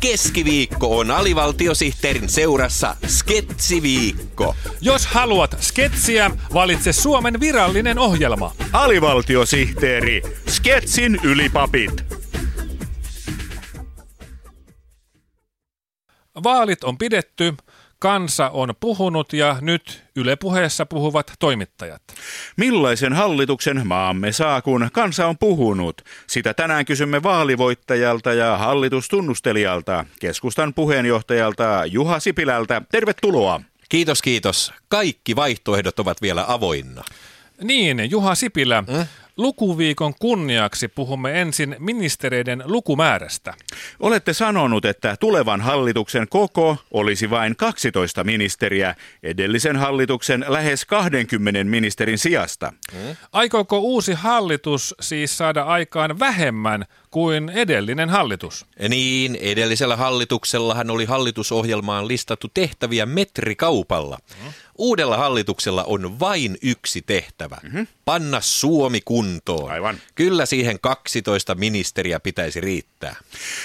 Keskiviikko on alivaltiosihteerin seurassa Sketsiviikko. Jos haluat sketsiä, valitse Suomen virallinen ohjelma. Alivaltiosihteeri, Sketsin ylipapit. Vaalit on pidetty, kansa on puhunut ja nyt Yle puheessa puhuvat toimittajat. Millaisen hallituksen maamme saa, kun kansa on puhunut? Sitä tänään kysymme vaalivoittajalta ja hallitustunnustelijalta, keskustan puheenjohtajalta Juha Sipilältä. Tervetuloa. Kiitos, kiitos. Kaikki vaihtoehdot ovat vielä avoinna. Niin, Juha Sipilä, äh? Lukuviikon kunniaksi puhumme ensin ministereiden lukumäärästä. Olette sanonut, että tulevan hallituksen koko olisi vain 12 ministeriä edellisen hallituksen lähes 20 ministerin sijasta. Hmm? Aikooko uusi hallitus siis saada aikaan vähemmän kuin edellinen hallitus? Niin, edellisellä hallituksellahan oli hallitusohjelmaan listattu tehtäviä metrikaupalla. Hmm? Uudella hallituksella on vain yksi tehtävä. Mm-hmm. Panna Suomi kuntoon. Aivan. Kyllä siihen 12 ministeriä pitäisi riittää.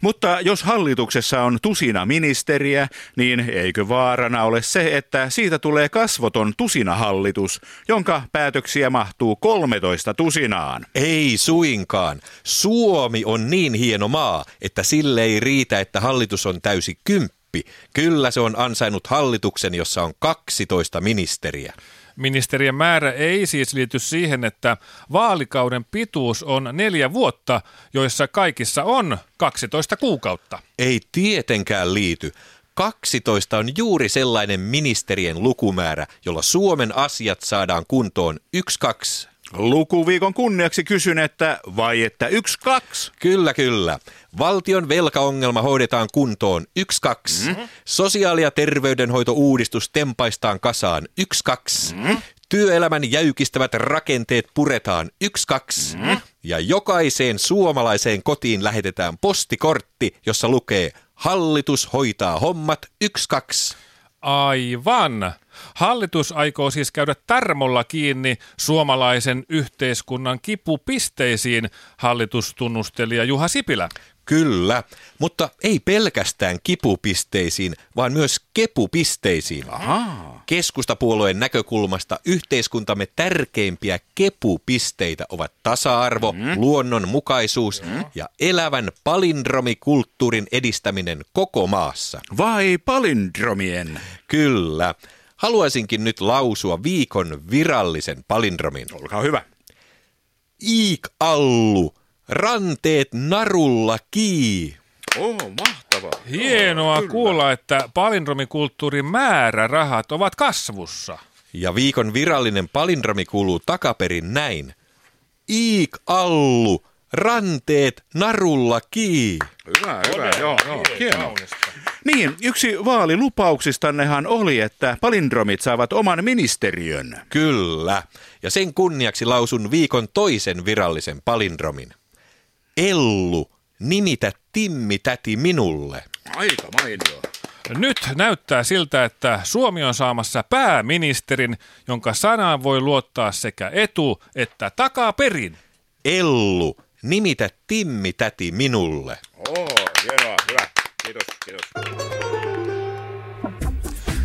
Mutta jos hallituksessa on tusina ministeriä, niin eikö vaarana ole se, että siitä tulee kasvoton tusina-hallitus, jonka päätöksiä mahtuu 13 tusinaan? Ei suinkaan. Suomi on niin hieno maa, että sille ei riitä, että hallitus on täysi kymppi Lappi. Kyllä se on ansainnut hallituksen, jossa on 12 ministeriä. Ministerien määrä ei siis liity siihen, että vaalikauden pituus on neljä vuotta, joissa kaikissa on 12 kuukautta. Ei tietenkään liity. 12 on juuri sellainen ministerien lukumäärä, jolla Suomen asiat saadaan kuntoon 1-2 Lukuviikon kunniaksi kysyn, että vai että yksi kaksi? Kyllä, kyllä. Valtion velkaongelma hoidetaan kuntoon yksi kaksi. Mm. Sosiaali- ja terveydenhoitouudistus tempaistaan kasaan yksi kaksi. Mm. Työelämän jäykistävät rakenteet puretaan yksi kaksi. Mm. Ja jokaiseen suomalaiseen kotiin lähetetään postikortti, jossa lukee Hallitus hoitaa hommat yksi kaksi. Aivan. Hallitus aikoo siis käydä tarmolla kiinni suomalaisen yhteiskunnan kipupisteisiin, hallitustunnustelija Juha Sipilä. Kyllä, mutta ei pelkästään kipupisteisiin, vaan myös kepupisteisiin. Aha. Keskustapuolueen näkökulmasta yhteiskuntamme tärkeimpiä kepupisteitä ovat tasa-arvo, mm. luonnonmukaisuus mm. ja elävän palindromikulttuurin edistäminen koko maassa. Vai palindromien? Kyllä. Haluaisinkin nyt lausua viikon virallisen palindromin. Olkaa hyvä. Iik-allu Ranteet narulla kii. Oh, mahtavaa. Hienoa oh, kuulla, että palindromikulttuurin määrärahat ovat kasvussa. Ja viikon virallinen palindromi kuuluu takaperin näin. Iik allu, ranteet narulla kii. Hyvä, hyvä, joo, joo, hienoa. Niin, yksi vaalilupauksistannehan oli, että palindromit saavat oman ministeriön. Kyllä, ja sen kunniaksi lausun viikon toisen virallisen palindromin. Ellu, nimitä Timmi täti minulle. Aika mainio. Nyt näyttää siltä, että Suomi on saamassa pääministerin, jonka sanaan voi luottaa sekä etu että takaa perin. Ellu, nimitä Timmi täti minulle.